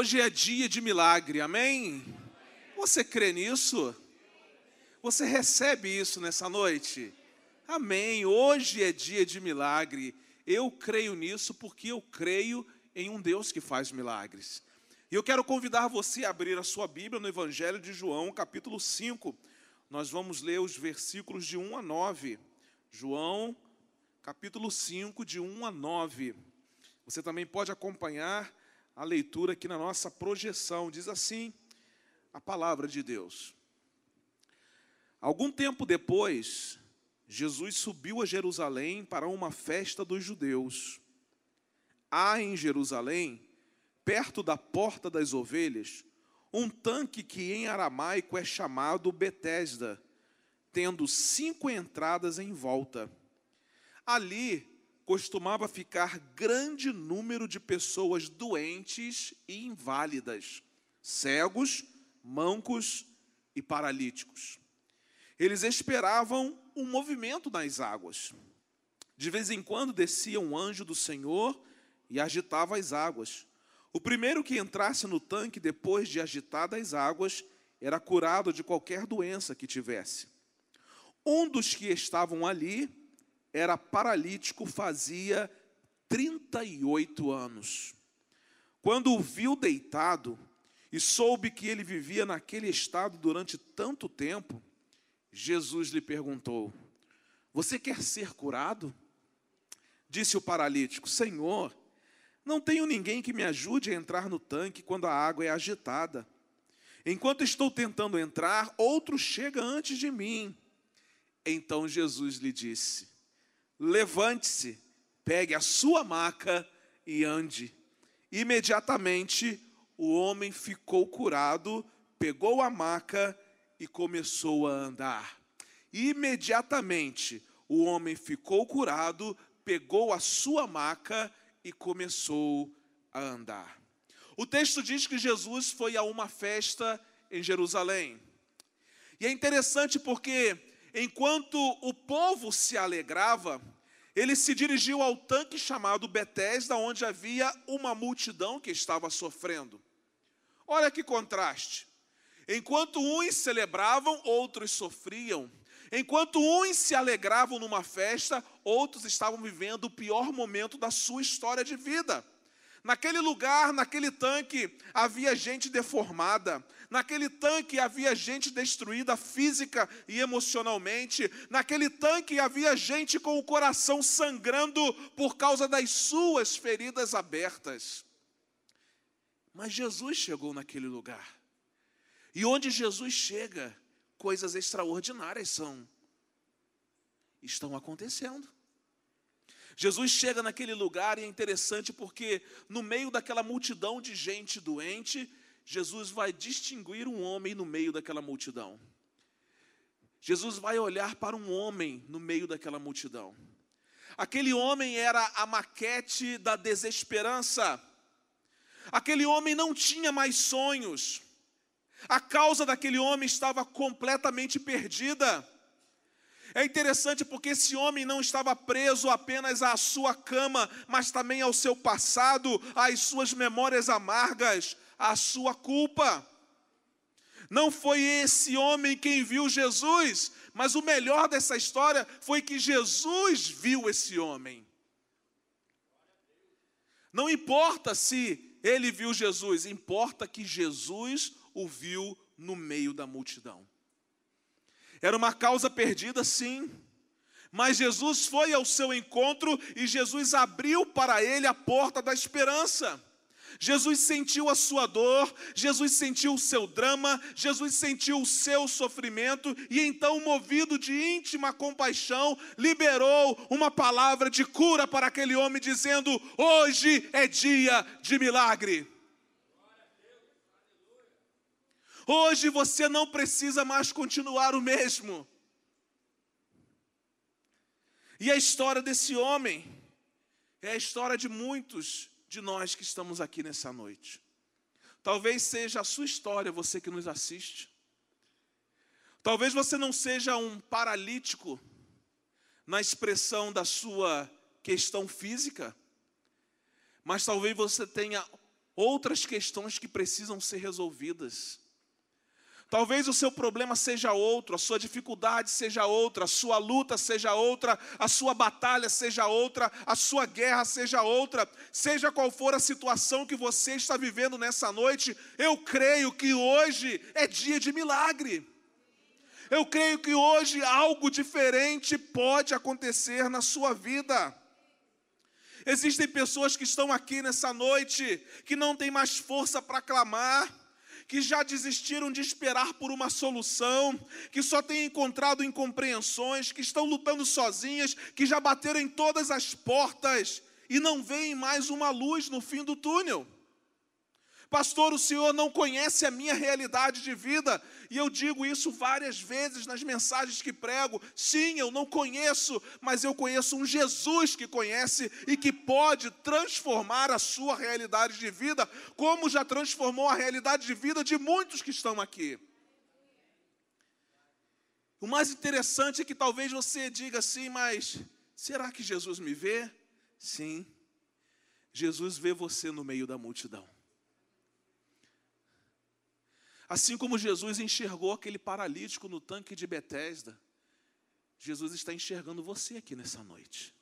Hoje é dia de milagre, amém? Você crê nisso? Você recebe isso nessa noite? Amém. Hoje é dia de milagre. Eu creio nisso porque eu creio em um Deus que faz milagres. E eu quero convidar você a abrir a sua Bíblia no Evangelho de João, capítulo 5. Nós vamos ler os versículos de 1 a 9. João, capítulo 5, de 1 a 9. Você também pode acompanhar a leitura aqui na nossa projeção. Diz assim a palavra de Deus. Algum tempo depois, Jesus subiu a Jerusalém para uma festa dos judeus. Há em Jerusalém, perto da porta das ovelhas, um tanque que em aramaico é chamado Betesda, tendo cinco entradas em volta. Ali costumava ficar grande número de pessoas doentes e inválidas, cegos, mancos e paralíticos. Eles esperavam um movimento nas águas. De vez em quando descia um anjo do Senhor e agitava as águas. O primeiro que entrasse no tanque depois de agitadas as águas era curado de qualquer doença que tivesse. Um dos que estavam ali era paralítico, fazia 38 anos. Quando o viu deitado e soube que ele vivia naquele estado durante tanto tempo, Jesus lhe perguntou: Você quer ser curado? Disse o paralítico: Senhor, não tenho ninguém que me ajude a entrar no tanque quando a água é agitada. Enquanto estou tentando entrar, outro chega antes de mim. Então Jesus lhe disse: levante-se, pegue a sua maca e ande. Imediatamente o homem ficou curado, pegou a maca e começou a andar. Imediatamente o homem ficou curado, pegou a sua maca e começou a andar. O texto diz que Jesus foi a uma festa em Jerusalém. E é interessante porque enquanto o povo se alegrava, ele se dirigiu ao tanque chamado Betesda, onde havia uma multidão que estava sofrendo. Olha que contraste. Enquanto uns celebravam, outros sofriam. Enquanto uns se alegravam numa festa, outros estavam vivendo o pior momento da sua história de vida. Naquele lugar, naquele tanque, havia gente deformada. Naquele tanque havia gente destruída física e emocionalmente. Naquele tanque havia gente com o coração sangrando por causa das suas feridas abertas. Mas Jesus chegou naquele lugar. E onde Jesus chega, coisas extraordinárias são estão acontecendo. Jesus chega naquele lugar e é interessante porque, no meio daquela multidão de gente doente, Jesus vai distinguir um homem no meio daquela multidão. Jesus vai olhar para um homem no meio daquela multidão. Aquele homem era a maquete da desesperança. Aquele homem não tinha mais sonhos. A causa daquele homem estava completamente perdida. É interessante porque esse homem não estava preso apenas à sua cama, mas também ao seu passado, às suas memórias amargas, à sua culpa. Não foi esse homem quem viu Jesus, mas o melhor dessa história foi que Jesus viu esse homem. Não importa se ele viu Jesus, importa que Jesus o viu no meio da multidão. Era uma causa perdida, sim. Mas Jesus foi ao seu encontro e Jesus abriu para ele a porta da esperança. Jesus sentiu a sua dor, Jesus sentiu o seu drama, Jesus sentiu o seu sofrimento e então, movido de íntima compaixão, liberou uma palavra de cura para aquele homem, dizendo: Hoje é dia de milagre. Hoje você não precisa mais continuar o mesmo. E a história desse homem é a história de muitos de nós que estamos aqui nessa noite. Talvez seja a sua história, você que nos assiste. Talvez você não seja um paralítico na expressão da sua questão física, mas talvez você tenha outras questões que precisam ser resolvidas. Talvez o seu problema seja outro, a sua dificuldade seja outra, a sua luta seja outra, a sua batalha seja outra, a sua guerra seja outra, seja qual for a situação que você está vivendo nessa noite, eu creio que hoje é dia de milagre. Eu creio que hoje algo diferente pode acontecer na sua vida. Existem pessoas que estão aqui nessa noite que não têm mais força para clamar, que já desistiram de esperar por uma solução, que só têm encontrado incompreensões, que estão lutando sozinhas, que já bateram em todas as portas e não veem mais uma luz no fim do túnel. Pastor, o senhor não conhece a minha realidade de vida, e eu digo isso várias vezes nas mensagens que prego. Sim, eu não conheço, mas eu conheço um Jesus que conhece e que pode transformar a sua realidade de vida, como já transformou a realidade de vida de muitos que estão aqui. O mais interessante é que talvez você diga assim, mas será que Jesus me vê? Sim, Jesus vê você no meio da multidão. Assim como Jesus enxergou aquele paralítico no tanque de Betesda, Jesus está enxergando você aqui nessa noite.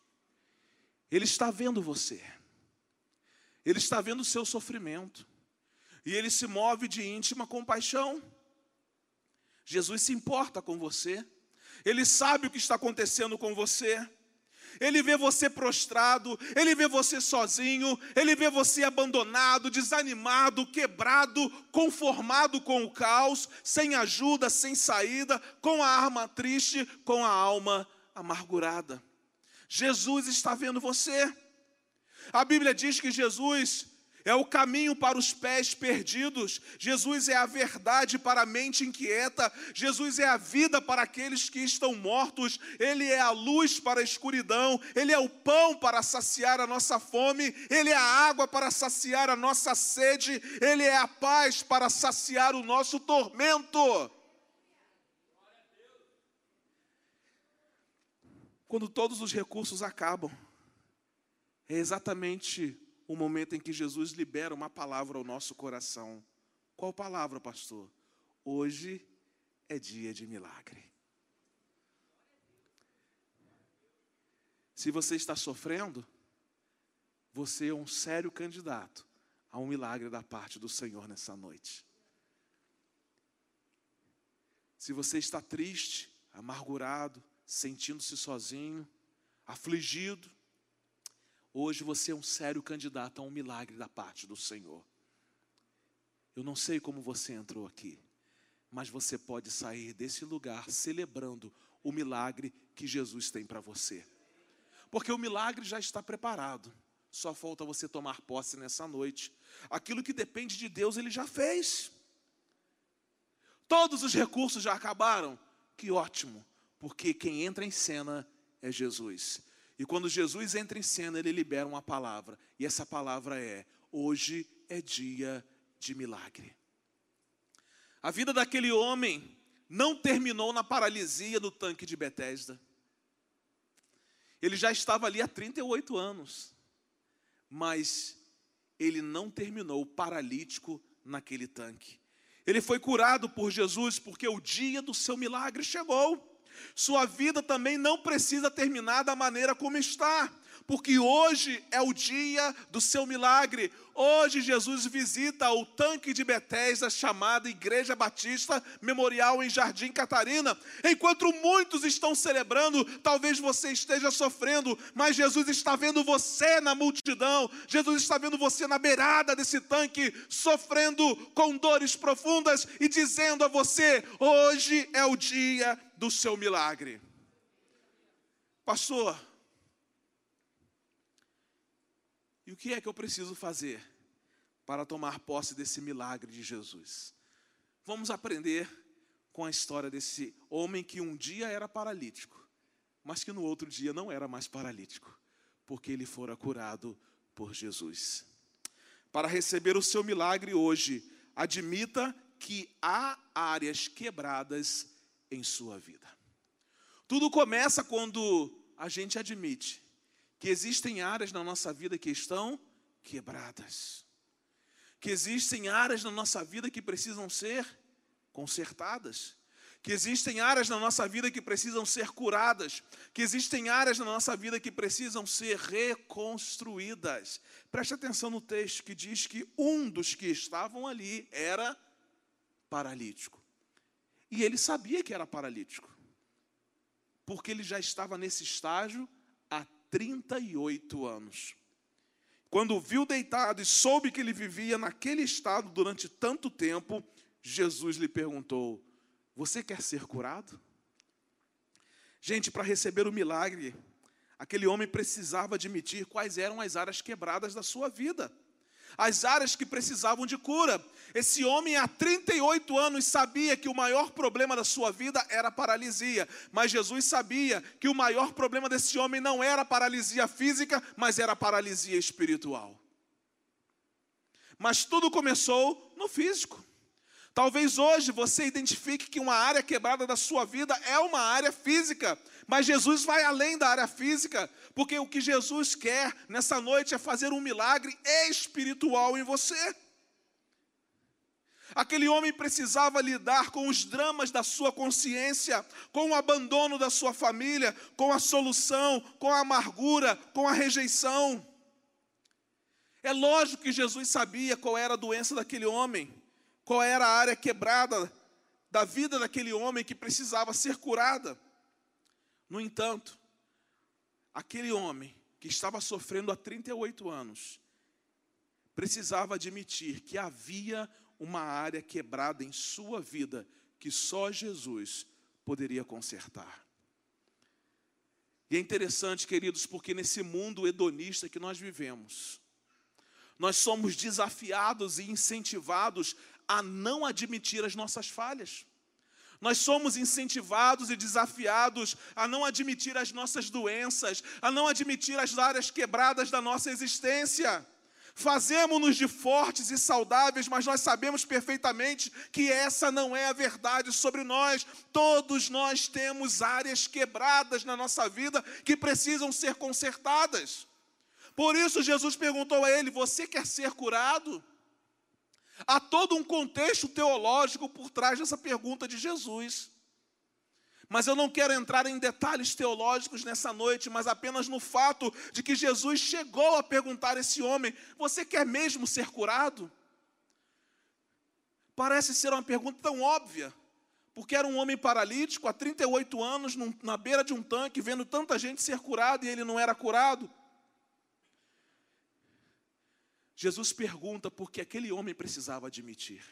Ele está vendo você. Ele está vendo o seu sofrimento. E ele se move de íntima compaixão. Jesus se importa com você. Ele sabe o que está acontecendo com você. Ele vê você prostrado, ele vê você sozinho, ele vê você abandonado, desanimado, quebrado, conformado com o caos, sem ajuda, sem saída, com a arma triste, com a alma amargurada. Jesus está vendo você. A Bíblia diz que Jesus é o caminho para os pés perdidos. Jesus é a verdade para a mente inquieta. Jesus é a vida para aqueles que estão mortos. Ele é a luz para a escuridão. Ele é o pão para saciar a nossa fome. Ele é a água para saciar a nossa sede. Ele é a paz para saciar o nosso tormento. Quando todos os recursos acabam, é exatamente o momento em que Jesus libera uma palavra ao nosso coração. Qual palavra, pastor? Hoje é dia de milagre. Se você está sofrendo, você é um sério candidato a um milagre da parte do Senhor nessa noite. Se você está triste, amargurado, sentindo-se sozinho, afligido, Hoje você é um sério candidato a um milagre da parte do Senhor. Eu não sei como você entrou aqui, mas você pode sair desse lugar celebrando o milagre que Jesus tem para você. Porque o milagre já está preparado. Só falta você tomar posse nessa noite. Aquilo que depende de Deus, ele já fez. Todos os recursos já acabaram. Que ótimo, porque quem entra em cena é Jesus. E quando Jesus entra em cena, ele libera uma palavra. E essa palavra é: hoje é dia de milagre. A vida daquele homem não terminou na paralisia do tanque de Betesda. Ele já estava ali há 38 anos. Mas ele não terminou paralítico naquele tanque. Ele foi curado por Jesus porque o dia do seu milagre chegou. Sua vida também não precisa terminar da maneira como está, porque hoje é o dia do seu milagre. Hoje Jesus visita o tanque de Betesda chamado Igreja Batista Memorial em Jardim Catarina. Enquanto muitos estão celebrando, talvez você esteja sofrendo, mas Jesus está vendo você na multidão. Jesus está vendo você na beirada desse tanque, sofrendo com dores profundas e dizendo a você: hoje é o dia do seu milagre. Pastor, e o que é que eu preciso fazer para tomar posse desse milagre de Jesus? Vamos aprender com a história desse homem que um dia era paralítico, mas que no outro dia não era mais paralítico, porque ele fora curado por Jesus. Para receber o seu milagre hoje, admita que há áreas quebradas em sua vida. Tudo começa quando a gente admite que existem áreas na nossa vida que estão quebradas. que existem áreas na nossa vida que precisam ser consertadas, que existem áreas na nossa vida que precisam ser curadas, que existem áreas na nossa vida que precisam ser reconstruídas. Preste atenção no texto que diz que um dos que estavam ali era paralítico. E ele sabia que era paralítico, porque ele já estava nesse estágio 38 anos. Quando viu deitado e soube que ele vivia naquele estado durante tanto tempo, Jesus lhe perguntou: Você quer ser curado? Gente, para receber o milagre, aquele homem precisava admitir quais eram as áreas quebradas da sua vida as áreas que precisavam de cura. Esse homem, há 38 anos, sabia que o maior problema da sua vida era paralisia, mas Jesus sabia que o maior problema desse homem não era paralisia física, mas era paralisia espiritual. Mas tudo começou no físico. Talvez hoje você identifique que uma área quebrada da sua vida é uma área física, mas Jesus vai além da área física, porque o que Jesus quer nessa noite é fazer um milagre espiritual em você. Aquele homem precisava lidar com os dramas da sua consciência, com o abandono da sua família, com a solução, com a amargura, com a rejeição. É lógico que Jesus sabia qual era a doença daquele homem qual era a área quebrada da vida daquele homem que precisava ser curada. No entanto, aquele homem que estava sofrendo há 38 anos, precisava admitir que havia uma área quebrada em sua vida que só Jesus poderia consertar. E é interessante, queridos, porque nesse mundo hedonista que nós vivemos, nós somos desafiados e incentivados a não admitir as nossas falhas. Nós somos incentivados e desafiados a não admitir as nossas doenças, a não admitir as áreas quebradas da nossa existência. Fazemos-nos de fortes e saudáveis, mas nós sabemos perfeitamente que essa não é a verdade sobre nós. Todos nós temos áreas quebradas na nossa vida que precisam ser consertadas. Por isso, Jesus perguntou a ele: Você quer ser curado? Há todo um contexto teológico por trás dessa pergunta de Jesus. Mas eu não quero entrar em detalhes teológicos nessa noite, mas apenas no fato de que Jesus chegou a perguntar a esse homem: Você quer mesmo ser curado? Parece ser uma pergunta tão óbvia, porque era um homem paralítico há 38 anos, na beira de um tanque, vendo tanta gente ser curada e ele não era curado. Jesus pergunta porque aquele homem precisava admitir.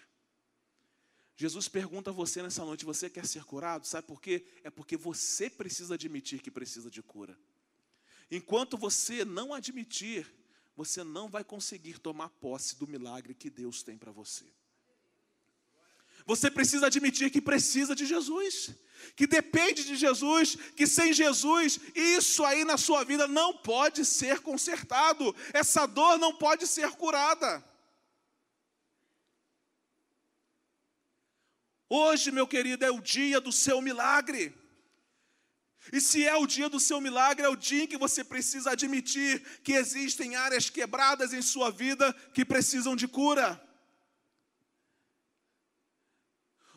Jesus pergunta a você nessa noite: você quer ser curado? Sabe por quê? É porque você precisa admitir que precisa de cura. Enquanto você não admitir, você não vai conseguir tomar posse do milagre que Deus tem para você. Você precisa admitir que precisa de Jesus, que depende de Jesus, que sem Jesus, isso aí na sua vida não pode ser consertado, essa dor não pode ser curada. Hoje, meu querido, é o dia do seu milagre. E se é o dia do seu milagre, é o dia em que você precisa admitir que existem áreas quebradas em sua vida que precisam de cura.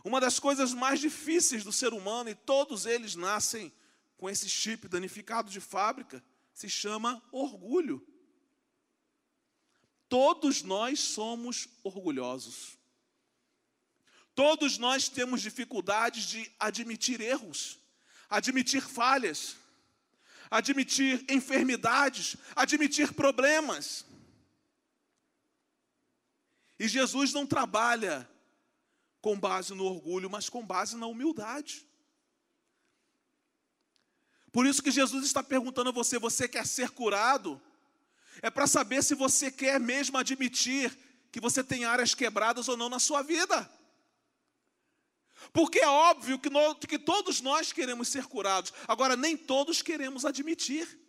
Uma das coisas mais difíceis do ser humano, e todos eles nascem com esse chip danificado de fábrica, se chama orgulho. Todos nós somos orgulhosos. Todos nós temos dificuldades de admitir erros, admitir falhas, admitir enfermidades, admitir problemas. E Jesus não trabalha com base no orgulho, mas com base na humildade. Por isso que Jesus está perguntando a você: você quer ser curado? É para saber se você quer mesmo admitir que você tem áreas quebradas ou não na sua vida. Porque é óbvio que, no, que todos nós queremos ser curados, agora nem todos queremos admitir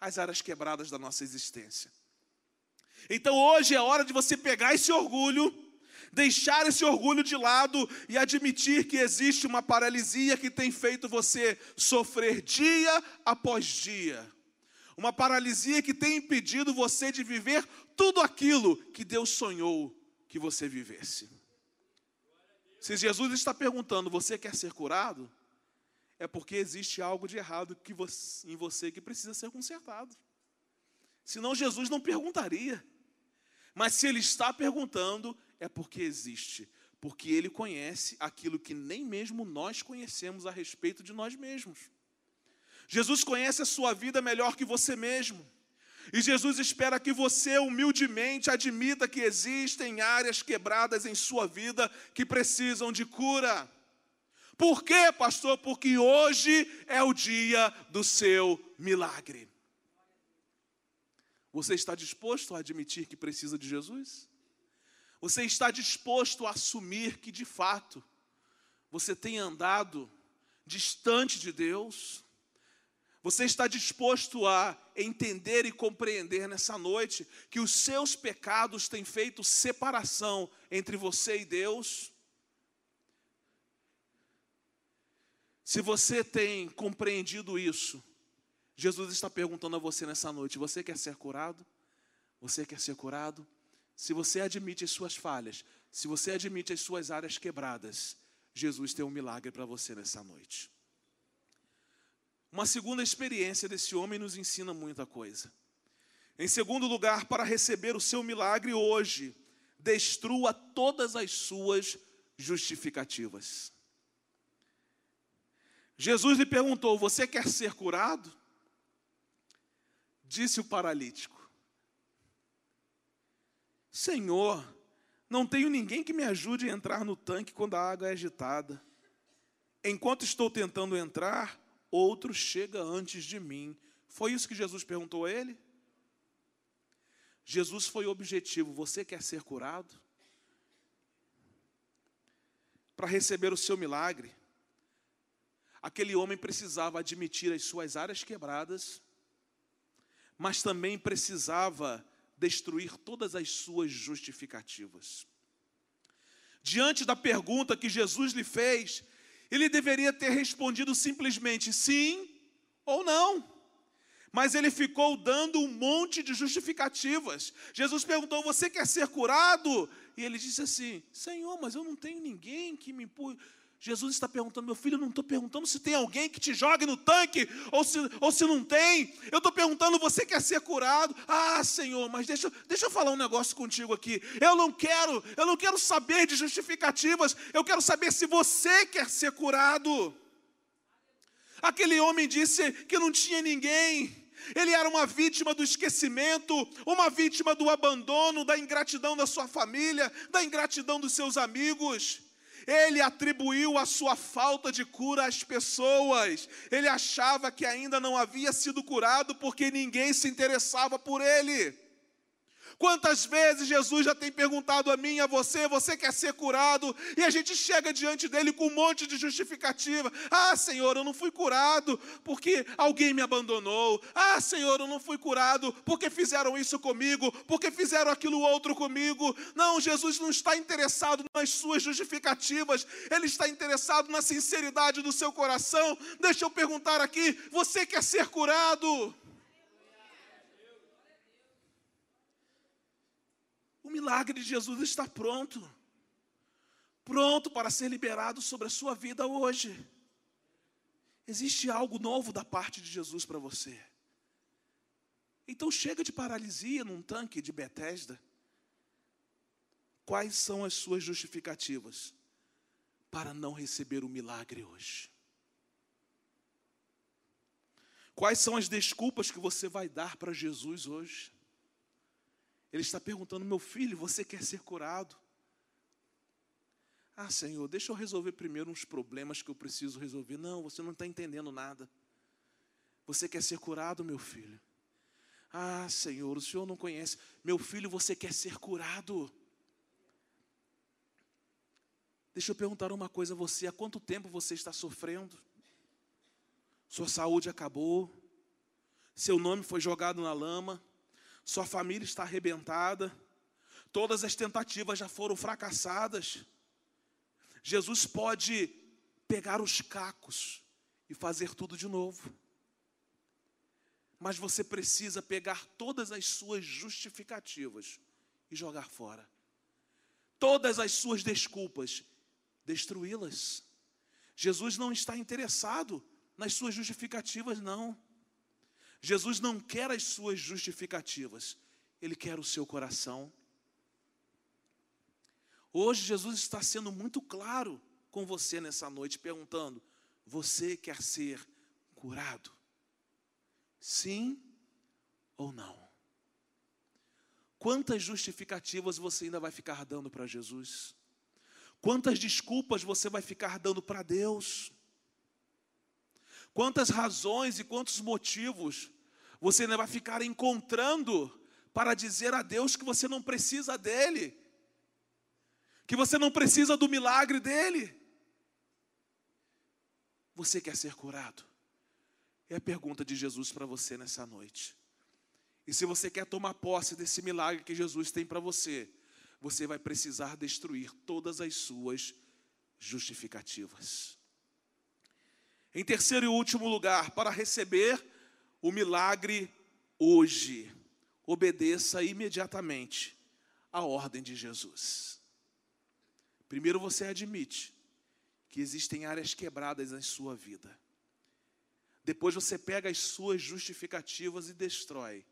as áreas quebradas da nossa existência. Então hoje é hora de você pegar esse orgulho deixar esse orgulho de lado e admitir que existe uma paralisia que tem feito você sofrer dia após dia. Uma paralisia que tem impedido você de viver tudo aquilo que Deus sonhou que você vivesse. Se Jesus está perguntando, você quer ser curado? É porque existe algo de errado que você, em você que precisa ser consertado. Senão Jesus não perguntaria. Mas se ele está perguntando, é porque existe. Porque ele conhece aquilo que nem mesmo nós conhecemos a respeito de nós mesmos. Jesus conhece a sua vida melhor que você mesmo. E Jesus espera que você humildemente admita que existem áreas quebradas em sua vida que precisam de cura. Por quê, pastor? Porque hoje é o dia do seu milagre. Você está disposto a admitir que precisa de Jesus? Você está disposto a assumir que de fato você tem andado distante de Deus? Você está disposto a entender e compreender nessa noite que os seus pecados têm feito separação entre você e Deus? Se você tem compreendido isso, Jesus está perguntando a você nessa noite: você quer ser curado? Você quer ser curado? Se você admite as suas falhas, se você admite as suas áreas quebradas, Jesus tem um milagre para você nessa noite. Uma segunda experiência desse homem nos ensina muita coisa. Em segundo lugar, para receber o seu milagre hoje, destrua todas as suas justificativas. Jesus lhe perguntou: Você quer ser curado? Disse o paralítico: Senhor, não tenho ninguém que me ajude a entrar no tanque quando a água é agitada. Enquanto estou tentando entrar, outro chega antes de mim. Foi isso que Jesus perguntou a ele? Jesus foi objetivo. Você quer ser curado? Para receber o seu milagre, aquele homem precisava admitir as suas áreas quebradas, mas também precisava destruir todas as suas justificativas. Diante da pergunta que Jesus lhe fez, ele deveria ter respondido simplesmente sim ou não. Mas ele ficou dando um monte de justificativas. Jesus perguntou: Você quer ser curado? E ele disse assim: Senhor, mas eu não tenho ninguém que me empurre. Jesus está perguntando, meu filho, eu não estou perguntando se tem alguém que te jogue no tanque ou se, ou se não tem. Eu estou perguntando, você quer ser curado? Ah, Senhor, mas deixa, deixa eu falar um negócio contigo aqui. Eu não quero, eu não quero saber de justificativas. Eu quero saber se você quer ser curado. Aquele homem disse que não tinha ninguém. Ele era uma vítima do esquecimento, uma vítima do abandono, da ingratidão da sua família, da ingratidão dos seus amigos. Ele atribuiu a sua falta de cura às pessoas. Ele achava que ainda não havia sido curado porque ninguém se interessava por ele. Quantas vezes Jesus já tem perguntado a mim e a você: você quer ser curado? E a gente chega diante dele com um monte de justificativa. Ah, Senhor, eu não fui curado porque alguém me abandonou. Ah, Senhor, eu não fui curado porque fizeram isso comigo, porque fizeram aquilo outro comigo. Não, Jesus não está interessado nas suas justificativas, ele está interessado na sinceridade do seu coração. Deixa eu perguntar aqui: você quer ser curado? O milagre de Jesus está pronto. Pronto para ser liberado sobre a sua vida hoje. Existe algo novo da parte de Jesus para você. Então chega de paralisia num tanque de Betesda. Quais são as suas justificativas para não receber o milagre hoje? Quais são as desculpas que você vai dar para Jesus hoje? Ele está perguntando: meu filho, você quer ser curado? Ah, Senhor, deixa eu resolver primeiro uns problemas que eu preciso resolver. Não, você não está entendendo nada. Você quer ser curado, meu filho? Ah, Senhor, o Senhor não conhece. Meu filho, você quer ser curado? Deixa eu perguntar uma coisa a você: há quanto tempo você está sofrendo? Sua saúde acabou, seu nome foi jogado na lama, sua família está arrebentada, todas as tentativas já foram fracassadas. Jesus pode pegar os cacos e fazer tudo de novo. Mas você precisa pegar todas as suas justificativas e jogar fora. todas as suas desculpas, destruí-las. Jesus não está interessado nas suas justificativas, não. Jesus não quer as suas justificativas, ele quer o seu coração. Hoje Jesus está sendo muito claro com você nessa noite, perguntando: você quer ser curado? Sim ou não? Quantas justificativas você ainda vai ficar dando para Jesus? Quantas desculpas você vai ficar dando para Deus? Quantas razões e quantos motivos você vai ficar encontrando para dizer a Deus que você não precisa dele, que você não precisa do milagre dele? Você quer ser curado? É a pergunta de Jesus para você nessa noite. E se você quer tomar posse desse milagre que Jesus tem para você, você vai precisar destruir todas as suas justificativas. Em terceiro e último lugar, para receber o milagre hoje, obedeça imediatamente à ordem de Jesus. Primeiro você admite que existem áreas quebradas em sua vida. Depois você pega as suas justificativas e destrói,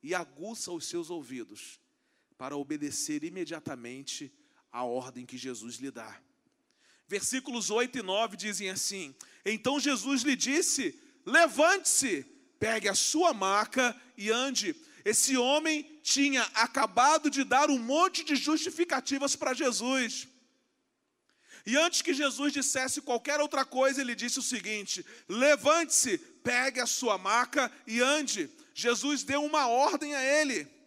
e aguça os seus ouvidos para obedecer imediatamente à ordem que Jesus lhe dá. Versículos 8 e 9 dizem assim: Então Jesus lhe disse: Levante-se, pegue a sua maca e ande. Esse homem tinha acabado de dar um monte de justificativas para Jesus. E antes que Jesus dissesse qualquer outra coisa, ele disse o seguinte: Levante-se, pegue a sua maca e ande. Jesus deu uma ordem a ele.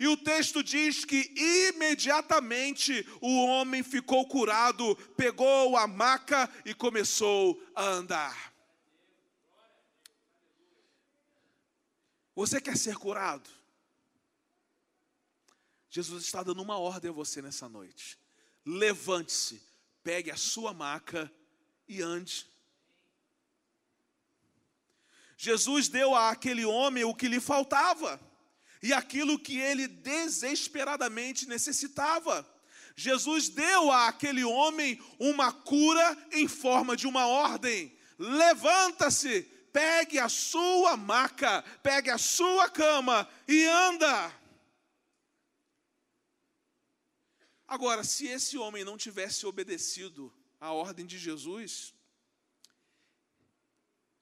E o texto diz que imediatamente o homem ficou curado, pegou a maca e começou a andar. Você quer ser curado? Jesus está dando uma ordem a você nessa noite. Levante-se, pegue a sua maca e ande. Jesus deu àquele homem o que lhe faltava e aquilo que ele desesperadamente necessitava. Jesus deu àquele homem uma cura em forma de uma ordem: levanta-se, pegue a sua maca, pegue a sua cama e anda. Agora, se esse homem não tivesse obedecido à ordem de Jesus,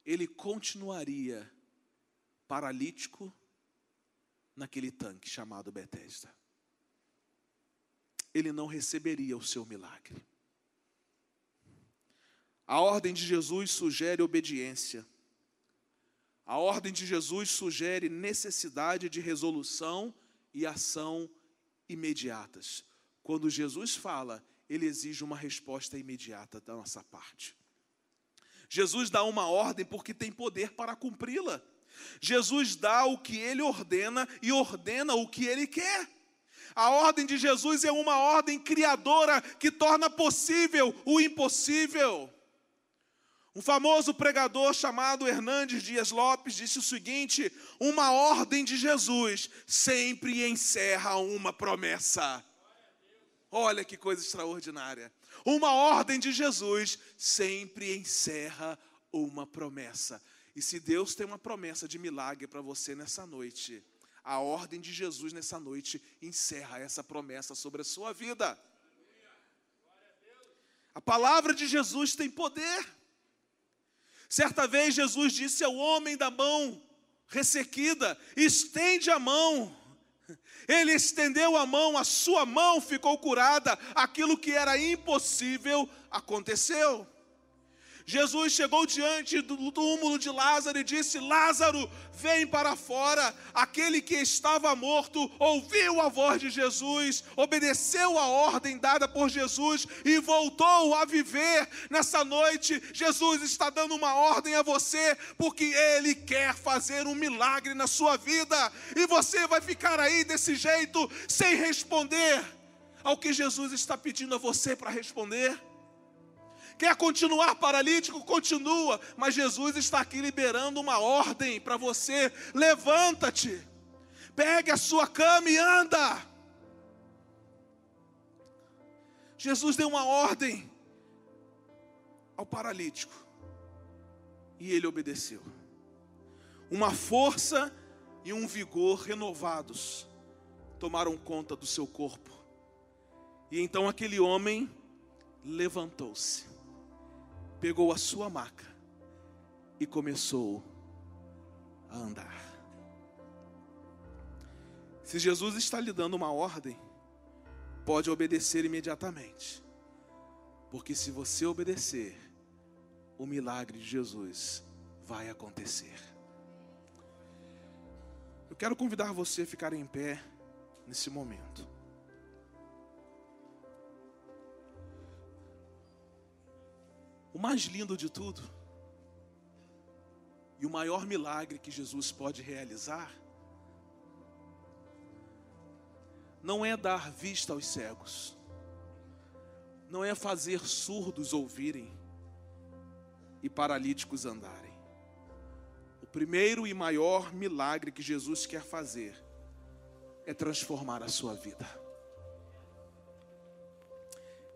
ele continuaria paralítico naquele tanque chamado Betesda. Ele não receberia o seu milagre. A ordem de Jesus sugere obediência. A ordem de Jesus sugere necessidade de resolução e ação imediatas. Quando Jesus fala, ele exige uma resposta imediata da nossa parte. Jesus dá uma ordem porque tem poder para cumpri-la. Jesus dá o que ele ordena e ordena o que ele quer. A ordem de Jesus é uma ordem criadora que torna possível o impossível. Um famoso pregador chamado Hernandes Dias Lopes disse o seguinte: uma ordem de Jesus sempre encerra uma promessa. Olha que coisa extraordinária. Uma ordem de Jesus sempre encerra uma promessa. E se Deus tem uma promessa de milagre para você nessa noite, a ordem de Jesus nessa noite encerra essa promessa sobre a sua vida. A palavra de Jesus tem poder. Certa vez Jesus disse ao homem da mão ressequida: estende a mão. Ele estendeu a mão, a sua mão ficou curada, aquilo que era impossível aconteceu. Jesus chegou diante do túmulo de Lázaro e disse: Lázaro, vem para fora. Aquele que estava morto ouviu a voz de Jesus, obedeceu a ordem dada por Jesus e voltou a viver. Nessa noite, Jesus está dando uma ordem a você, porque Ele quer fazer um milagre na sua vida, e você vai ficar aí desse jeito, sem responder ao que Jesus está pedindo a você para responder. Quer continuar paralítico? Continua. Mas Jesus está aqui liberando uma ordem para você: levanta-te, pegue a sua cama e anda. Jesus deu uma ordem ao paralítico e ele obedeceu. Uma força e um vigor renovados tomaram conta do seu corpo. E então aquele homem levantou-se, pegou a sua maca e começou a andar. Se Jesus está lhe dando uma ordem, pode obedecer imediatamente. Porque se você obedecer, o milagre de Jesus vai acontecer. Eu quero convidar você a ficar em pé nesse momento. O mais lindo de tudo, e o maior milagre que Jesus pode realizar, não é dar vista aos cegos, não é fazer surdos ouvirem e paralíticos andarem. O primeiro e maior milagre que Jesus quer fazer é transformar a sua vida,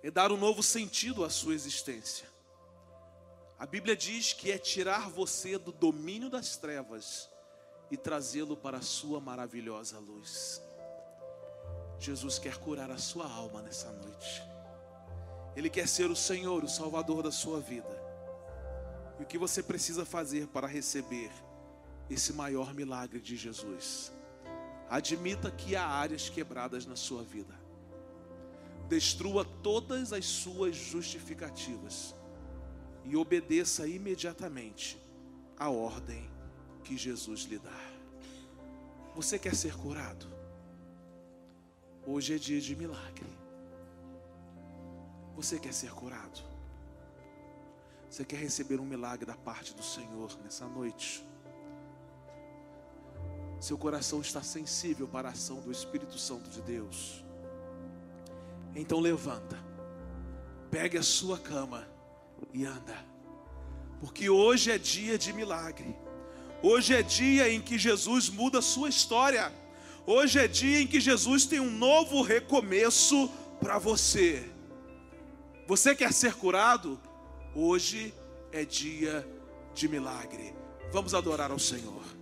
é dar um novo sentido à sua existência. A Bíblia diz que é tirar você do domínio das trevas e trazê-lo para a sua maravilhosa luz. Jesus quer curar a sua alma nessa noite. Ele quer ser o Senhor, o Salvador da sua vida. E o que você precisa fazer para receber esse maior milagre de Jesus? Admita que há áreas quebradas na sua vida. Destrua todas as suas justificativas e obedeça imediatamente a ordem que Jesus lhe dá. Você quer ser curado? Hoje é dia de milagre. Você quer ser curado? Você quer receber um milagre da parte do Senhor nessa noite? Seu coração está sensível para a ação do Espírito Santo de Deus. Então levanta, pegue a sua cama e anda, porque hoje é dia de milagre. Hoje é dia em que Jesus muda a sua história. Hoje é dia em que Jesus tem um novo recomeço para você. Você quer ser curado? Hoje é dia de milagre. Vamos adorar ao Senhor.